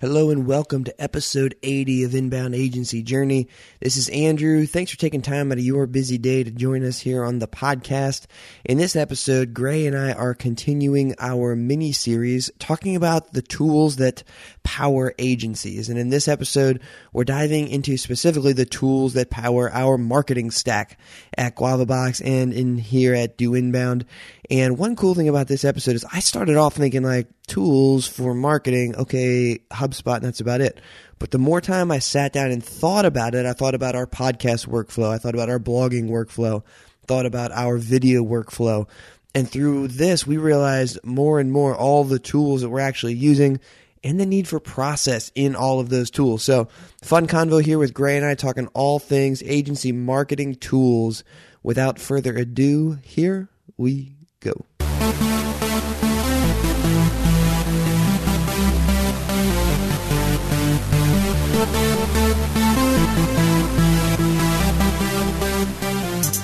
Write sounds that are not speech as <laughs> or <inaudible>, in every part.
Hello and welcome to episode 80 of Inbound Agency Journey. This is Andrew. Thanks for taking time out of your busy day to join us here on the podcast. In this episode, Gray and I are continuing our mini series talking about the tools that power agencies. And in this episode, we're diving into specifically the tools that power our marketing stack at GuavaBox and in here at Do Inbound. And one cool thing about this episode is I started off thinking like tools for marketing, okay, HubSpot, and that's about it. But the more time I sat down and thought about it, I thought about our podcast workflow, I thought about our blogging workflow, thought about our video workflow. And through this, we realized more and more all the tools that we're actually using and the need for process in all of those tools. So, fun convo here with Gray and I talking all things agency marketing tools. Without further ado, here we go.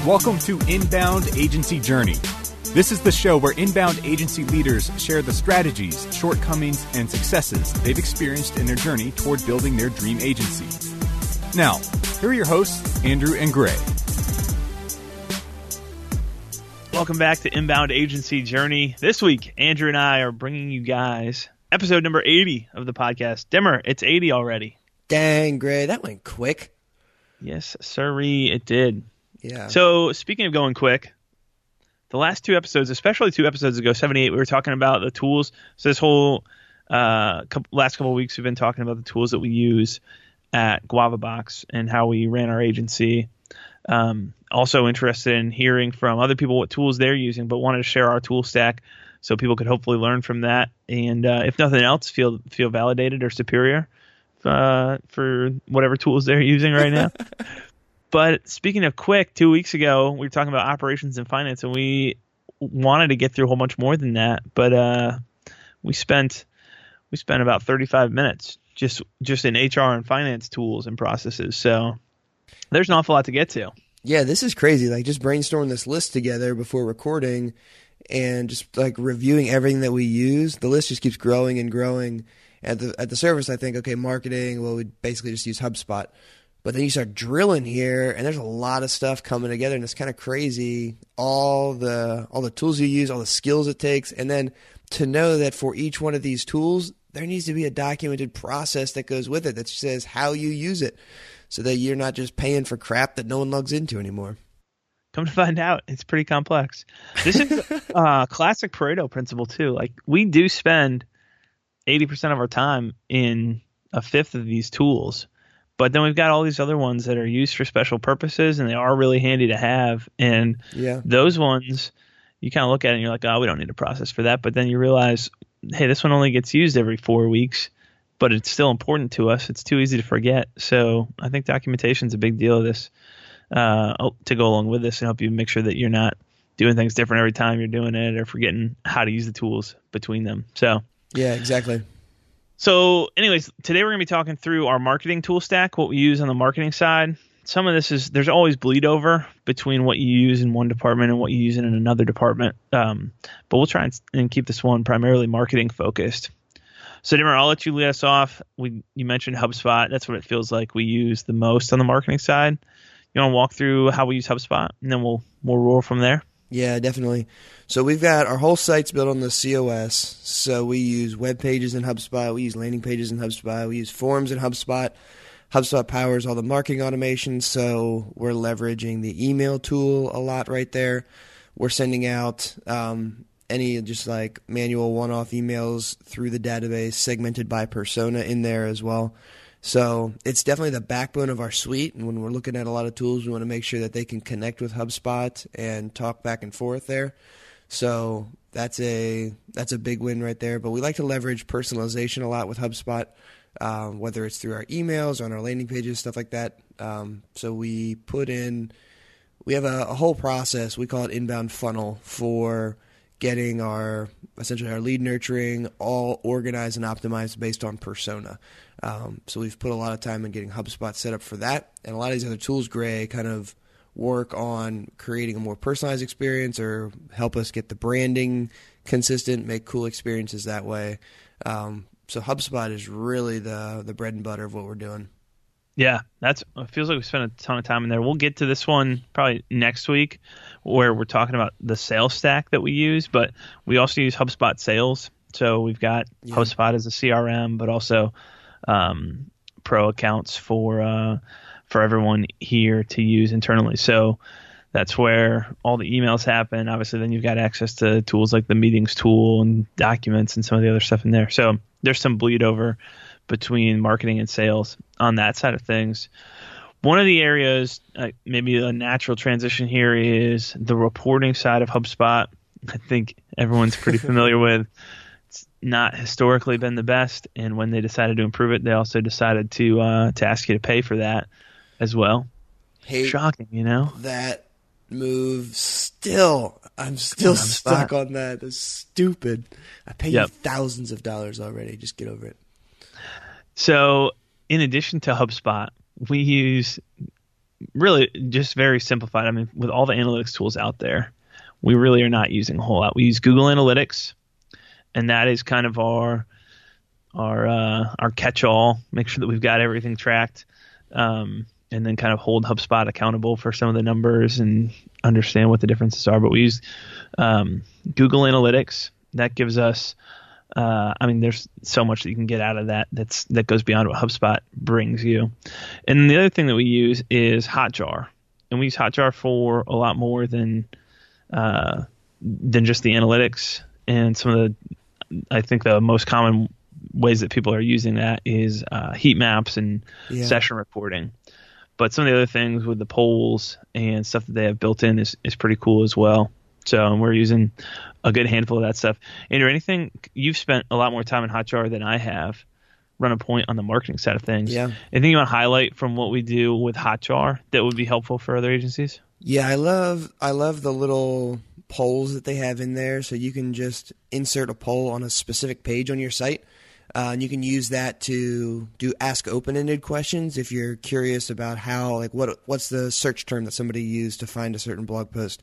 Welcome to Inbound Agency Journey. This is the show where inbound agency leaders share the strategies, shortcomings, and successes they've experienced in their journey toward building their dream agency. Now, here are your hosts, Andrew and Gray. Welcome back to Inbound Agency Journey. This week, Andrew and I are bringing you guys episode number 80 of the podcast. Dimmer, it's 80 already. Dang, Gray, that went quick. Yes, sirree, it did. Yeah. So, speaking of going quick, the last two episodes, especially two episodes ago, 78, we were talking about the tools. So, this whole uh, couple, last couple of weeks, we've been talking about the tools that we use at GuavaBox and how we ran our agency. Um, also interested in hearing from other people what tools they're using, but wanted to share our tool stack so people could hopefully learn from that. And uh, if nothing else, feel feel validated or superior uh, for whatever tools they're <laughs> using right now. <laughs> but speaking of quick, two weeks ago we were talking about operations and finance, and we wanted to get through a whole bunch more than that, but uh, we spent we spent about 35 minutes just just in HR and finance tools and processes. So there's an awful lot to get to. Yeah, this is crazy. Like just brainstorming this list together before recording and just like reviewing everything that we use. The list just keeps growing and growing. At the at the surface, I think, okay, marketing, well, we basically just use HubSpot. But then you start drilling here, and there's a lot of stuff coming together, and it's kind of crazy. All the all the tools you use, all the skills it takes, and then to know that for each one of these tools, there needs to be a documented process that goes with it that says how you use it so that you're not just paying for crap that no one logs into anymore. Come to find out, it's pretty complex. This is a <laughs> uh, classic Pareto principle too. Like we do spend eighty percent of our time in a fifth of these tools, but then we've got all these other ones that are used for special purposes, and they are really handy to have. And Yeah. those ones, you kind of look at it and you're like, oh, we don't need a process for that. But then you realize, hey, this one only gets used every four weeks, but it's still important to us. It's too easy to forget. So I think documentation is a big deal of this uh, to go along with this and help you make sure that you're not doing things different every time you're doing it or forgetting how to use the tools between them. So, Yeah, exactly. So anyways, today we're going to be talking through our marketing tool stack, what we use on the marketing side. Some of this is there's always bleed over between what you use in one department and what you use in another department. Um, but we'll try and, and keep this one primarily marketing focused. So, Dimmer, I'll let you lead us off. We you mentioned HubSpot. That's what it feels like we use the most on the marketing side. You want to walk through how we use HubSpot, and then we'll we'll roll from there. Yeah, definitely. So we've got our whole site's built on the COS. So we use web pages in HubSpot. We use landing pages in HubSpot. We use forms in HubSpot. HubSpot powers all the marketing automation. So we're leveraging the email tool a lot right there. We're sending out um, any just like manual one off emails through the database, segmented by persona in there as well. So it's definitely the backbone of our suite. And when we're looking at a lot of tools, we want to make sure that they can connect with HubSpot and talk back and forth there. So that's a that's a big win right there. But we like to leverage personalization a lot with HubSpot, um, whether it's through our emails, or on our landing pages, stuff like that. Um, so we put in we have a, a whole process. We call it inbound funnel for getting our essentially our lead nurturing all organized and optimized based on persona. Um, so we've put a lot of time in getting HubSpot set up for that, and a lot of these other tools, Gray, kind of work on creating a more personalized experience or help us get the branding consistent, make cool experiences that way. Um, so HubSpot is really the the bread and butter of what we're doing. Yeah, that's it feels like we spent a ton of time in there. We'll get to this one probably next week where we're talking about the sales stack that we use, but we also use HubSpot sales. So we've got yeah. HubSpot as a CRM, but also um, pro accounts for uh, for everyone here to use internally. So that's where all the emails happen. Obviously, then you've got access to tools like the meetings tool and documents and some of the other stuff in there. So there's some bleed over between marketing and sales on that side of things. One of the areas, uh, maybe a natural transition here, is the reporting side of HubSpot. I think everyone's pretty <laughs> familiar with. Not historically been the best, and when they decided to improve it, they also decided to uh, to ask you to pay for that as well. Hate Shocking, you know that move. Still, I'm still on, stuck on that. It's stupid. I paid yep. you thousands of dollars already. Just get over it. So, in addition to HubSpot, we use really just very simplified. I mean, with all the analytics tools out there, we really are not using a whole lot. We use Google Analytics, and that is kind of our our uh, our catch-all. Make sure that we've got everything tracked, um, and then kind of hold HubSpot accountable for some of the numbers and understand what the differences are. But we use um, Google Analytics. That gives us uh, I mean, there's so much that you can get out of that that's that goes beyond what HubSpot brings you. And the other thing that we use is Hotjar, and we use Hotjar for a lot more than uh, than just the analytics. And some of the, I think the most common ways that people are using that is uh, heat maps and yeah. session reporting. But some of the other things with the polls and stuff that they have built in is, is pretty cool as well. So we're using a good handful of that stuff. Andrew, anything you've spent a lot more time in Hotjar than I have. Run a point on the marketing side of things. Yeah. Anything you want to highlight from what we do with Hotjar that would be helpful for other agencies? Yeah, I love I love the little polls that they have in there, so you can just insert a poll on a specific page on your site. Uh, and you can use that to do ask open-ended questions if you're curious about how like what what's the search term that somebody used to find a certain blog post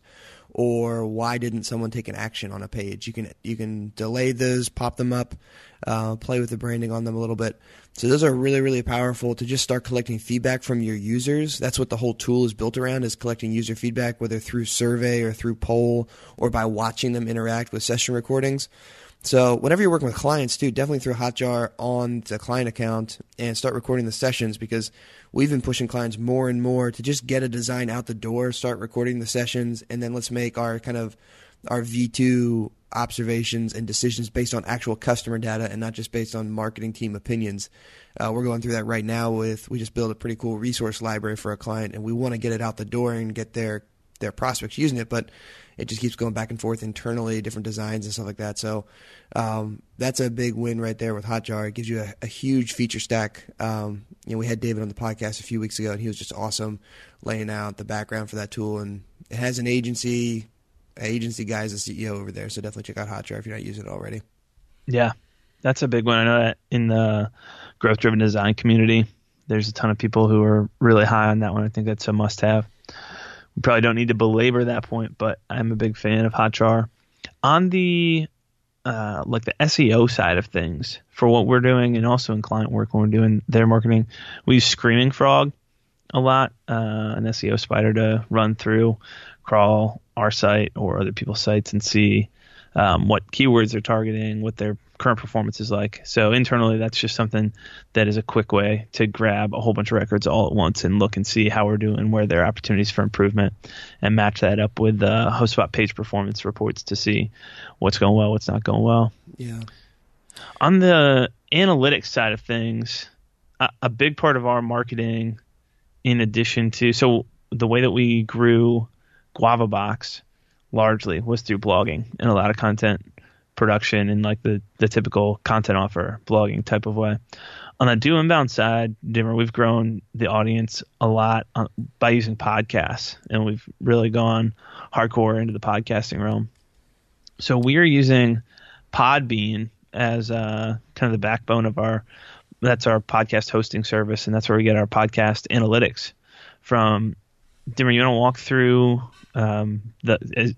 or why didn't someone take an action on a page? You can you can delay those, pop them up, uh, play with the branding on them a little bit. So those are really really powerful to just start collecting feedback from your users. That's what the whole tool is built around: is collecting user feedback, whether through survey or through poll or by watching them interact with session recordings. So whenever you're working with clients too, definitely throw Hotjar on the client account and start recording the sessions because we've been pushing clients more and more to just get a design out the door, start recording the sessions, and then let's make our kind of our V2 observations and decisions based on actual customer data and not just based on marketing team opinions. Uh, we're going through that right now with we just built a pretty cool resource library for a client and we want to get it out the door and get their their prospects using it, but it just keeps going back and forth internally, different designs and stuff like that. So um, that's a big win right there with Hotjar. It gives you a, a huge feature stack. Um, you know, we had David on the podcast a few weeks ago, and he was just awesome laying out the background for that tool. And it has an agency. Agency guy is the CEO over there, so definitely check out Hotjar if you're not using it already. Yeah, that's a big one. I know that in the growth driven design community, there's a ton of people who are really high on that one. I think that's a must have we probably don't need to belabor that point, but I'm a big fan of Hotjar. On the uh, like the SEO side of things for what we're doing, and also in client work when we're doing their marketing, we use Screaming Frog a lot, uh, an SEO spider to run through, crawl our site or other people's sites and see um, what keywords they're targeting, what their current performance is like. So internally, that's just something that is a quick way to grab a whole bunch of records all at once and look and see how we're doing, where there are opportunities for improvement, and match that up with the HubSpot page performance reports to see what's going well, what's not going well. Yeah. On the analytics side of things, a, a big part of our marketing, in addition to so the way that we grew Guava Box largely was through blogging and a lot of content production in like the, the typical content offer blogging type of way. On the do inbound side, Dimmer, we've grown the audience a lot on, by using podcasts, and we've really gone hardcore into the podcasting realm. So we are using Podbean as uh, kind of the backbone of our. That's our podcast hosting service, and that's where we get our podcast analytics from. Dimmer, you want to walk through um, the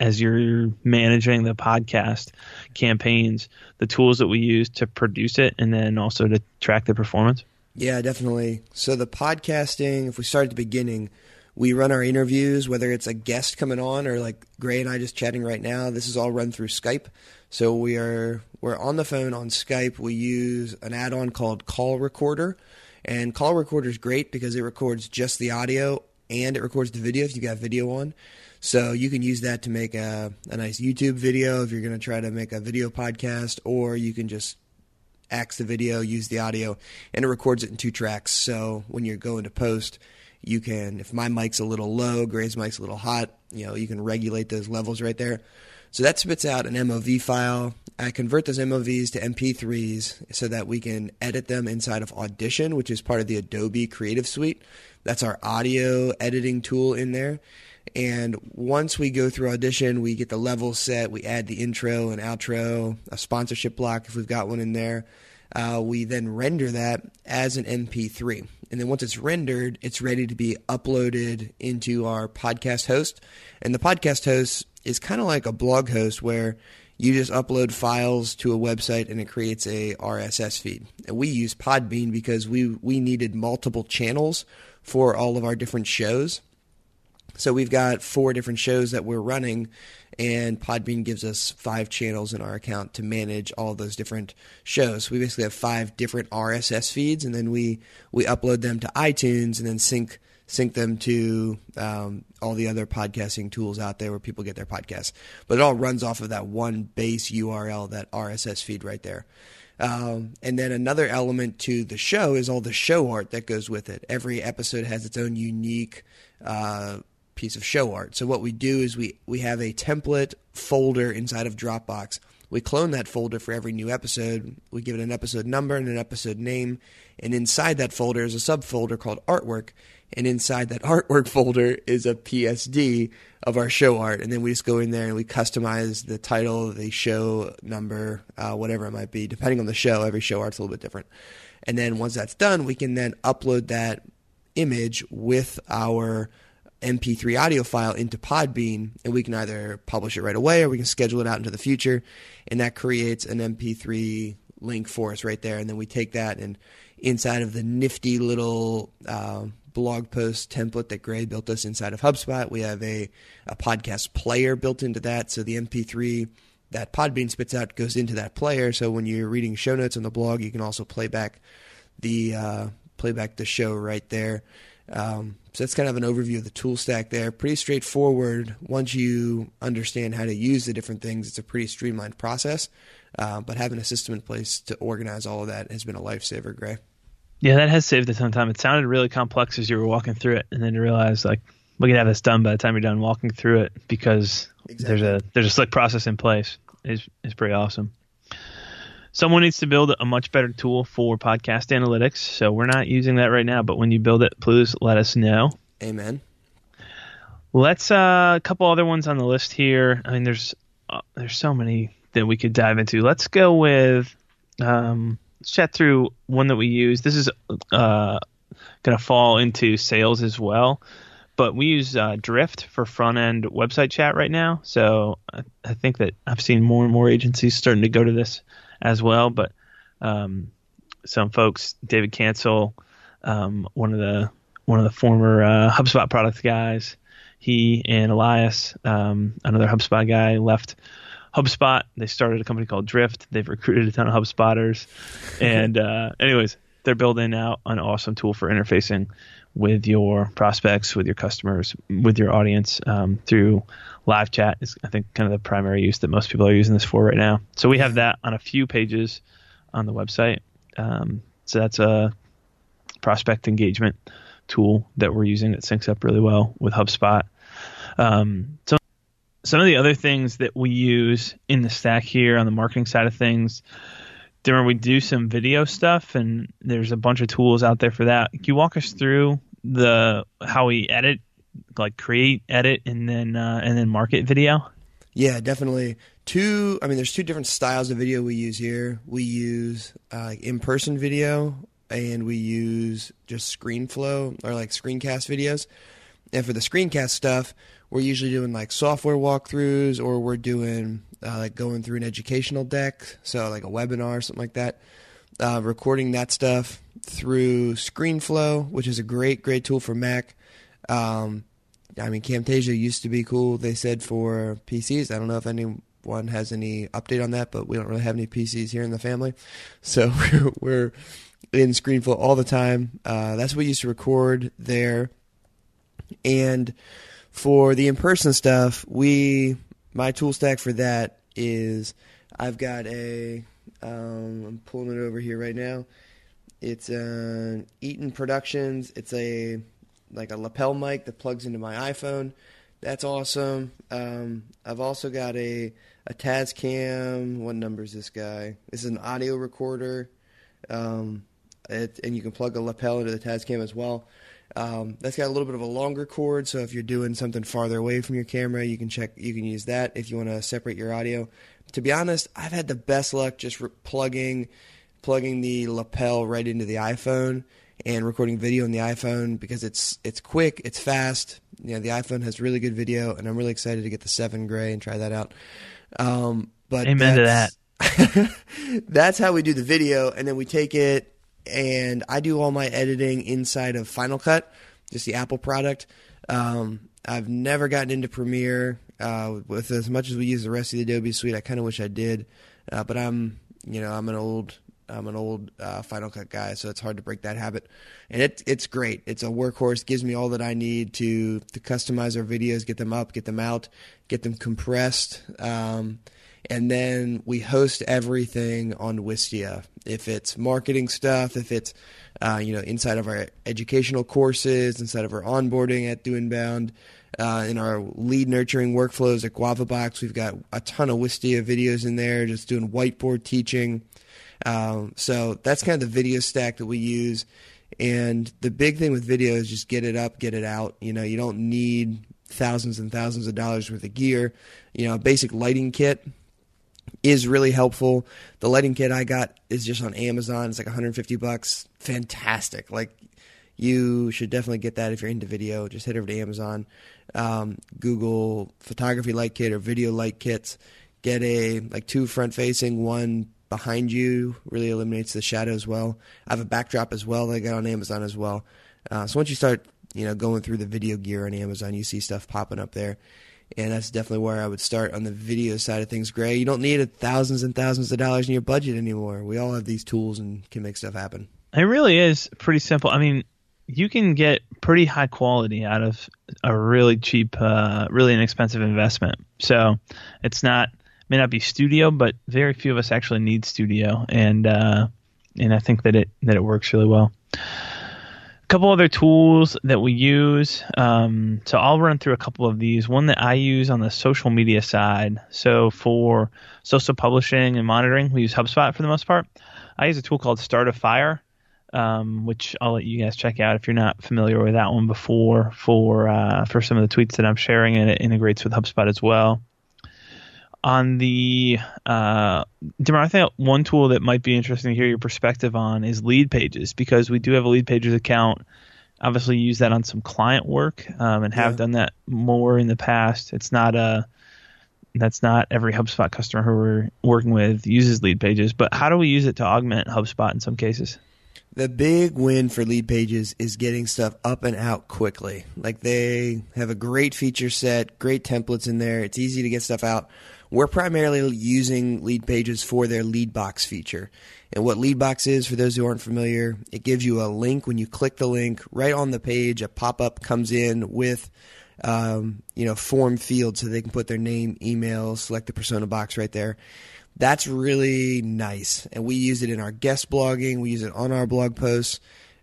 as you're managing the podcast campaigns, the tools that we use to produce it, and then also to track the performance? Yeah, definitely. So the podcasting, if we start at the beginning, we run our interviews, whether it's a guest coming on or like Gray and I just chatting right now. This is all run through Skype. So we are we're on the phone on Skype. We use an add-on called Call Recorder, and Call Recorder is great because it records just the audio and it records the video if you got video on. So you can use that to make a, a nice YouTube video if you're going to try to make a video podcast, or you can just axe the video, use the audio, and it records it in two tracks. So when you're going to post, you can, if my mic's a little low, Gray's mic's a little hot, you know, you can regulate those levels right there. So that spits out an MOV file. I convert those MOVs to MP3s so that we can edit them inside of Audition, which is part of the Adobe Creative Suite. That's our audio editing tool in there. And once we go through Audition, we get the level set, we add the intro and outro, a sponsorship block if we've got one in there. Uh, we then render that as an MP3. And then once it's rendered, it's ready to be uploaded into our podcast host. And the podcast host is kind of like a blog host where you just upload files to a website and it creates a RSS feed. And we use Podbean because we, we needed multiple channels for all of our different shows. So we've got four different shows that we're running, and Podbean gives us five channels in our account to manage all those different shows. We basically have five different RSS feeds, and then we we upload them to iTunes and then sync sync them to um, all the other podcasting tools out there where people get their podcasts. But it all runs off of that one base URL, that RSS feed right there. Um, and then another element to the show is all the show art that goes with it. Every episode has its own unique uh, piece of show art. So what we do is we we have a template folder inside of Dropbox. We clone that folder for every new episode. We give it an episode number and an episode name, and inside that folder is a subfolder called artwork. And inside that <laughs> artwork folder is a PSD of our show art, and then we just go in there and we customize the title, the show number, uh, whatever it might be, depending on the show. Every show art's a little bit different. And then once that's done, we can then upload that image with our MP3 audio file into Podbean, and we can either publish it right away or we can schedule it out into the future, and that creates an MP3 link for us right there. And then we take that and inside of the nifty little uh, blog post template that Gray built us inside of HubSpot, we have a, a podcast player built into that. So the MP3 that Podbean spits out goes into that player. So when you're reading show notes on the blog, you can also play back the uh, play back the show right there. Um, so that's kind of an overview of the tool stack there. Pretty straightforward. Once you understand how to use the different things, it's a pretty streamlined process. Uh, but having a system in place to organize all of that has been a lifesaver, Gray. Yeah, that has saved a ton of time. It sounded really complex as you were walking through it, and then you realize like we could have this done by the time you're done walking through it because exactly. there's a there's a slick process in place. is is pretty awesome. Someone needs to build a much better tool for podcast analytics. So we're not using that right now, but when you build it, please let us know. Amen. Let's uh, a couple other ones on the list here. I mean, there's uh, there's so many that we could dive into. Let's go with um, chat through one that we use. This is uh, going to fall into sales as well, but we use uh, Drift for front end website chat right now. So I, I, think that I've seen more and more agencies starting to go to this as well. But um, some folks, David Cancel, um, one of the one of the former uh, HubSpot product guys, he and Elias, um, another HubSpot guy, left HubSpot. They started a company called Drift. They've recruited a ton of HubSpotters, <laughs> and uh, anyways, they're building out an awesome tool for interfacing with your prospects, with your customers, with your audience um, through live chat is I think kind of the primary use that most people are using this for right now. So we have that on a few pages on the website. Um, so that's a prospect engagement tool that we're using that syncs up really well with HubSpot. Um, so some of the other things that we use in the stack here on the marketing side of things, there we do some video stuff, and there's a bunch of tools out there for that. Can you walk us through the how we edit like create, edit, and then uh, and then market video? Yeah, definitely. Two. I mean, there's two different styles of video we use here. We use uh, in-person video, and we use just ScreenFlow or like screencast videos. And for the screencast stuff, we're usually doing like software walkthroughs or we're doing uh, like going through an educational deck, so like a webinar or something like that. Uh, recording that stuff through ScreenFlow, which is a great, great tool for Mac. Um, I mean, Camtasia used to be cool. They said for PCs. I don't know if anyone has any update on that, but we don't really have any PCs here in the family, so <laughs> we're in ScreenFlow all the time. Uh, that's what we used to record there, and for the in-person stuff, we my tool stack for that is I've got a um, I'm pulling it over here right now. It's an Eaton Productions. It's a like a lapel mic that plugs into my iPhone. That's awesome. Um, I've also got a a Tascam. What number is this guy? This is an audio recorder, um, it, and you can plug a lapel into the Tascam as well. Um, that's got a little bit of a longer cord, so if you're doing something farther away from your camera, you can check. You can use that if you want to separate your audio. To be honest, I've had the best luck just re- plugging plugging the lapel right into the iPhone and recording video on the iPhone because it's it's quick, it's fast. You know, the iPhone has really good video, and I'm really excited to get the seven gray and try that out. Um, but Amen to that. <laughs> that's how we do the video, and then we take it and I do all my editing inside of Final Cut, just the Apple product. Um, I've never gotten into Premiere uh, with as much as we use the rest of the Adobe suite. I kind of wish I did, uh, but I'm you know I'm an old I'm an old uh, Final Cut guy, so it's hard to break that habit. And it it's great. It's a workhorse. Gives me all that I need to to customize our videos, get them up, get them out, get them compressed. Um, and then we host everything on Wistia. If it's marketing stuff, if it's uh, you know inside of our educational courses, inside of our onboarding at Do Inbound, uh, in our lead nurturing workflows at GuavaBox, we've got a ton of Wistia videos in there, just doing whiteboard teaching. Um, so that's kind of the video stack that we use. And the big thing with video is just get it up, get it out. You know, you don't need thousands and thousands of dollars worth of gear. You know, a basic lighting kit is really helpful. The lighting kit I got is just on Amazon. It's like 150 bucks. Fantastic. Like you should definitely get that if you're into video. Just head over to Amazon, um, Google photography light kit or video light kits. Get a like two front facing, one behind you. Really eliminates the shadow as well. I have a backdrop as well that I got on Amazon as well. Uh, so once you start, you know, going through the video gear on Amazon, you see stuff popping up there and that's definitely where I would start on the video side of things. Gray, you don't need thousands and thousands of dollars in your budget anymore. We all have these tools and can make stuff happen. It really is pretty simple. I mean, you can get pretty high quality out of a really cheap, uh, really inexpensive investment. So it's not may not be studio, but very few of us actually need studio, and uh, and I think that it that it works really well couple other tools that we use. Um, so I'll run through a couple of these. One that I use on the social media side. So for social publishing and monitoring, we use HubSpot for the most part. I use a tool called Startify, um, which I'll let you guys check out if you're not familiar with that one before for uh, for some of the tweets that I'm sharing, and it integrates with HubSpot as well on the uh, I think one tool that might be interesting to hear your perspective on is lead pages because we do have a lead pages account. Obviously, use that on some client work um, and have yeah. done that more in the past. It's not a that's not every HubSpot customer who we're working with uses lead pages, but how do we use it to augment HubSpot in some cases? The big win for lead pages is getting stuff up and out quickly. Like they have a great feature set, great templates in there. It's easy to get stuff out. We're primarily using lead pages for their lead box feature. And what lead box is, for those who aren't familiar, it gives you a link. When you click the link, right on the page, a pop up comes in with um, you know form field so they can put their name, email, select the persona box right there. That's really nice, and we use it in our guest blogging. We use it on our blog posts.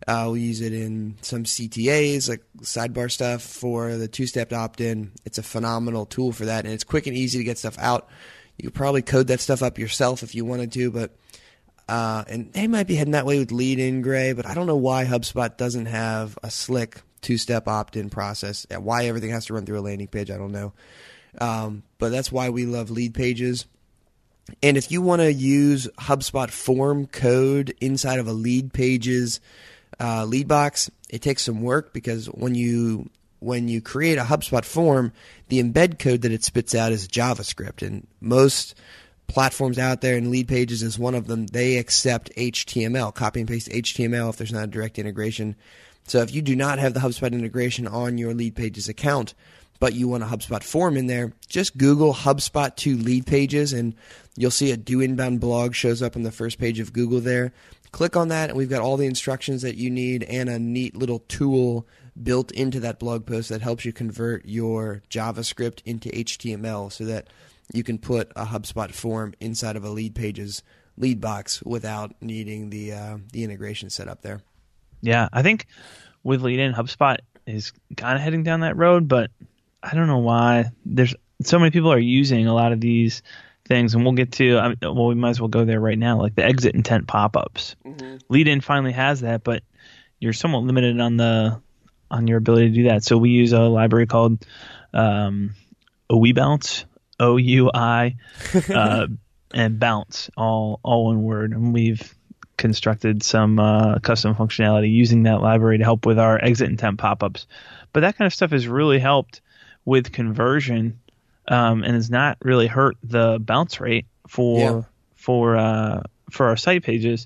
Uh, we use it in some CTAs, like sidebar stuff for the two step opt in. It's a phenomenal tool for that, and it's quick and easy to get stuff out. You could probably code that stuff up yourself if you wanted to, but uh, and they might be heading that way with Leadin gray, but I don't know why HubSpot doesn't have a slick two step opt in process. Why everything has to run through a landing page, I don't know. Um, but that's why we love lead pages. And if you want to use HubSpot form code inside of a lead pages uh, lead box, it takes some work because when you when you create a HubSpot form, the embed code that it spits out is JavaScript, and most platforms out there, and Lead Pages is one of them. They accept HTML, copy and paste HTML if there's not a direct integration. So if you do not have the HubSpot integration on your Lead Pages account, but you want a HubSpot form in there, just Google HubSpot to Lead Pages, and you'll see a Do Inbound blog shows up on the first page of Google there. Click on that, and we've got all the instructions that you need and a neat little tool built into that blog post that helps you convert your JavaScript into HTML so that you can put a HubSpot form inside of a lead pages lead box without needing the uh, the integration set up there. Yeah, I think with Leadin HubSpot is kind of heading down that road, but I don't know why. There's so many people are using a lot of these things, and we'll get to. I mean, well, we might as well go there right now, like the exit intent pop-ups. Mm-hmm. Leadin finally has that, but you're somewhat limited on the on your ability to do that. So we use a library called um, OuiBounce, O U I, <laughs> uh, and bounce, all all one word. And we've constructed some uh, custom functionality using that library to help with our exit intent pop-ups. But that kind of stuff has really helped with conversion, um, and has not really hurt the bounce rate for yeah. for uh, for our site pages.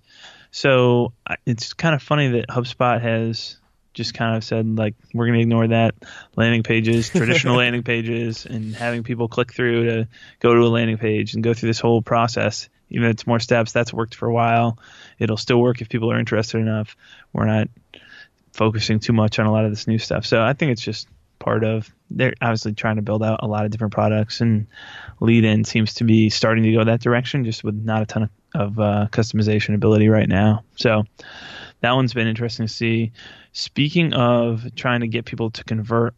So it's kind of funny that HubSpot has just kind of said like we're going to ignore that landing pages traditional <laughs> landing pages and having people click through to go to a landing page and go through this whole process even if it's more steps that's worked for a while it'll still work if people are interested enough we're not focusing too much on a lot of this new stuff so i think it's just part of they're obviously trying to build out a lot of different products and Leadin seems to be starting to go that direction just with not a ton of, of uh, customization ability right now so that one's been interesting to see. Speaking of trying to get people to convert,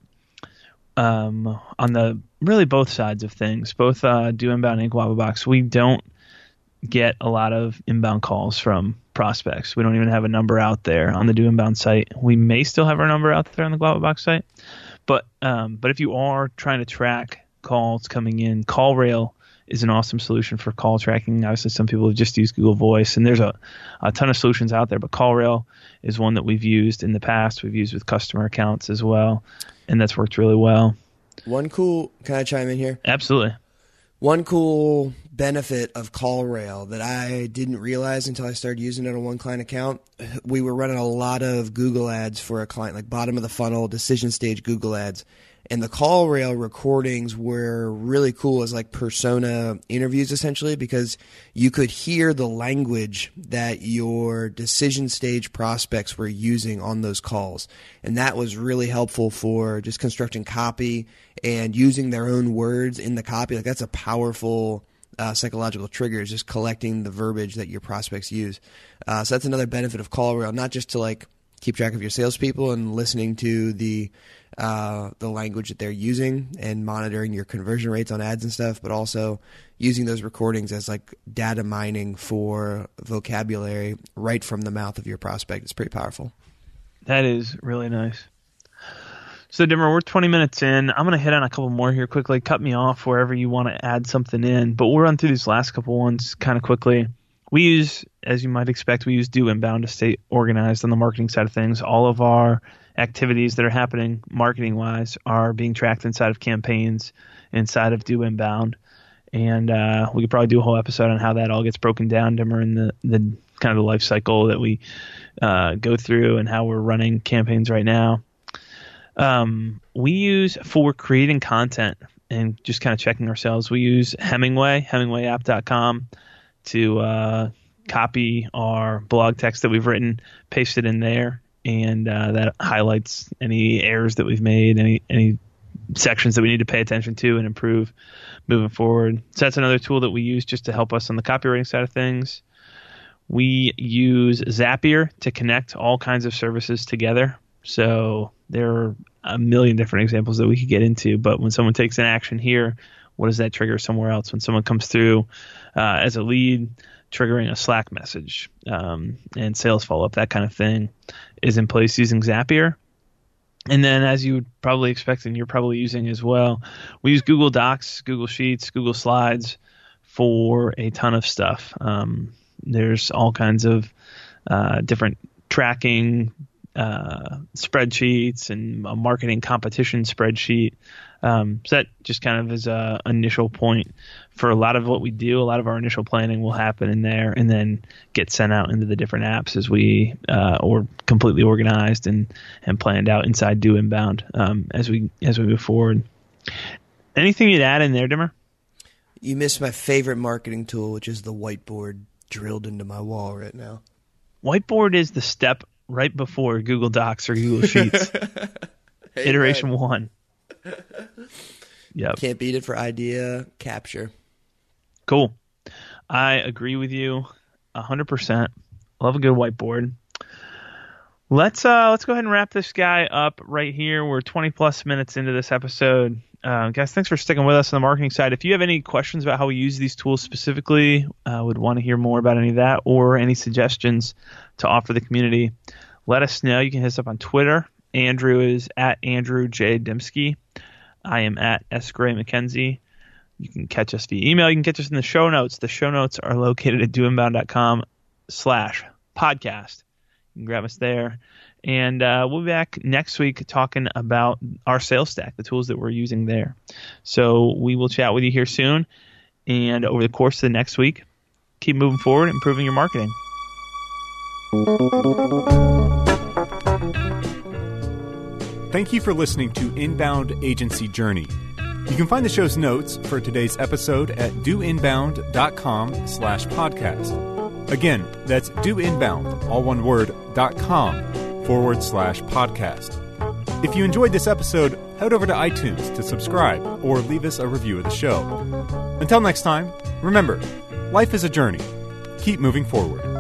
um, on the really both sides of things, both uh, do inbound and Guavabox, we don't get a lot of inbound calls from prospects. We don't even have a number out there on the do inbound site. We may still have our number out there on the Guavabox site, but um, but if you are trying to track calls coming in, CallRail is an awesome solution for call tracking. Obviously, some people have just used Google Voice, and there's a, a ton of solutions out there. But CallRail is one that we've used in the past. We've used with customer accounts as well, and that's worked really well. One cool, can I chime in here? Absolutely. One cool benefit of CallRail that I didn't realize until I started using it on one client account, we were running a lot of Google ads for a client, like bottom of the funnel, decision stage Google ads and the CallRail recordings were really cool as like persona interviews essentially because you could hear the language that your decision stage prospects were using on those calls and that was really helpful for just constructing copy and using their own words in the copy like that's a powerful uh, psychological triggers, just collecting the verbiage that your prospects use. Uh, so that's another benefit of CallRail, not just to like keep track of your salespeople and listening to the uh, the language that they're using and monitoring your conversion rates on ads and stuff, but also using those recordings as like data mining for vocabulary right from the mouth of your prospect. It's pretty powerful. That is really nice. So, Dimmer, we're 20 minutes in. I'm going to hit on a couple more here quickly. Cut me off wherever you want to add something in, but we'll run through these last couple ones kind of quickly. We use, as you might expect, we use Do Inbound to stay organized on the marketing side of things. All of our activities that are happening marketing wise are being tracked inside of campaigns, inside of Do Inbound. And uh, we could probably do a whole episode on how that all gets broken down during the, the kind of the life cycle that we uh, go through and how we're running campaigns right now. Um, we use for creating content and just kind of checking ourselves. We use Hemingway, HemingwayApp.com, to uh, copy our blog text that we've written, paste it in there, and uh, that highlights any errors that we've made, any any sections that we need to pay attention to and improve moving forward. So that's another tool that we use just to help us on the copywriting side of things. We use Zapier to connect all kinds of services together. So there are a million different examples that we could get into, but when someone takes an action here, what does that trigger somewhere else? When someone comes through uh, as a lead, triggering a Slack message um, and sales follow up, that kind of thing, is in place using Zapier. And then, as you would probably expect, and you're probably using as well, we use Google Docs, Google Sheets, Google Slides for a ton of stuff. Um, there's all kinds of uh, different tracking uh, spreadsheets and a marketing competition spreadsheet. Um, so that just kind of is a initial point for a lot of what we do. A lot of our initial planning will happen in there, and then get sent out into the different apps as we uh, or completely organized and and planned out inside Do Inbound um, as we as we move forward. Anything you'd add in there, Dimmer? You missed my favorite marketing tool, which is the whiteboard drilled into my wall right now. Whiteboard is the step right before Google Docs or Google Sheets. <laughs> Iteration one. <laughs> Yep. Can't beat it for idea capture. Cool. I agree with you 100%. Love a good whiteboard. Let's uh let's go ahead and wrap this guy up right here. We're 20 plus minutes into this episode. Uh, guys, thanks for sticking with us on the marketing side. If you have any questions about how we use these tools specifically, uh, would want to hear more about any of that, or any suggestions to offer the community, let us know. You can hit us up on Twitter. Andrew is at Andrew J. Dymski. I am at S. Gray McKenzie. You can catch us via email. You can catch us in the show notes. The show notes are located at doinbound.com slash podcast. You can grab us there. And uh, we'll be back next week talking about our sales stack, the tools that we're using there. So we will chat with you here soon. And over the course of the next week, keep moving forward, improving your marketing. Thank you for listening to Inbound Agency Journey. You can find the show's notes for today's episode at doinbound.com slash podcast. Again, that's doinbound, all one word, dot com forward slash podcast. If you enjoyed this episode, head over to iTunes to subscribe or leave us a review of the show. Until next time, remember, life is a journey. Keep moving forward.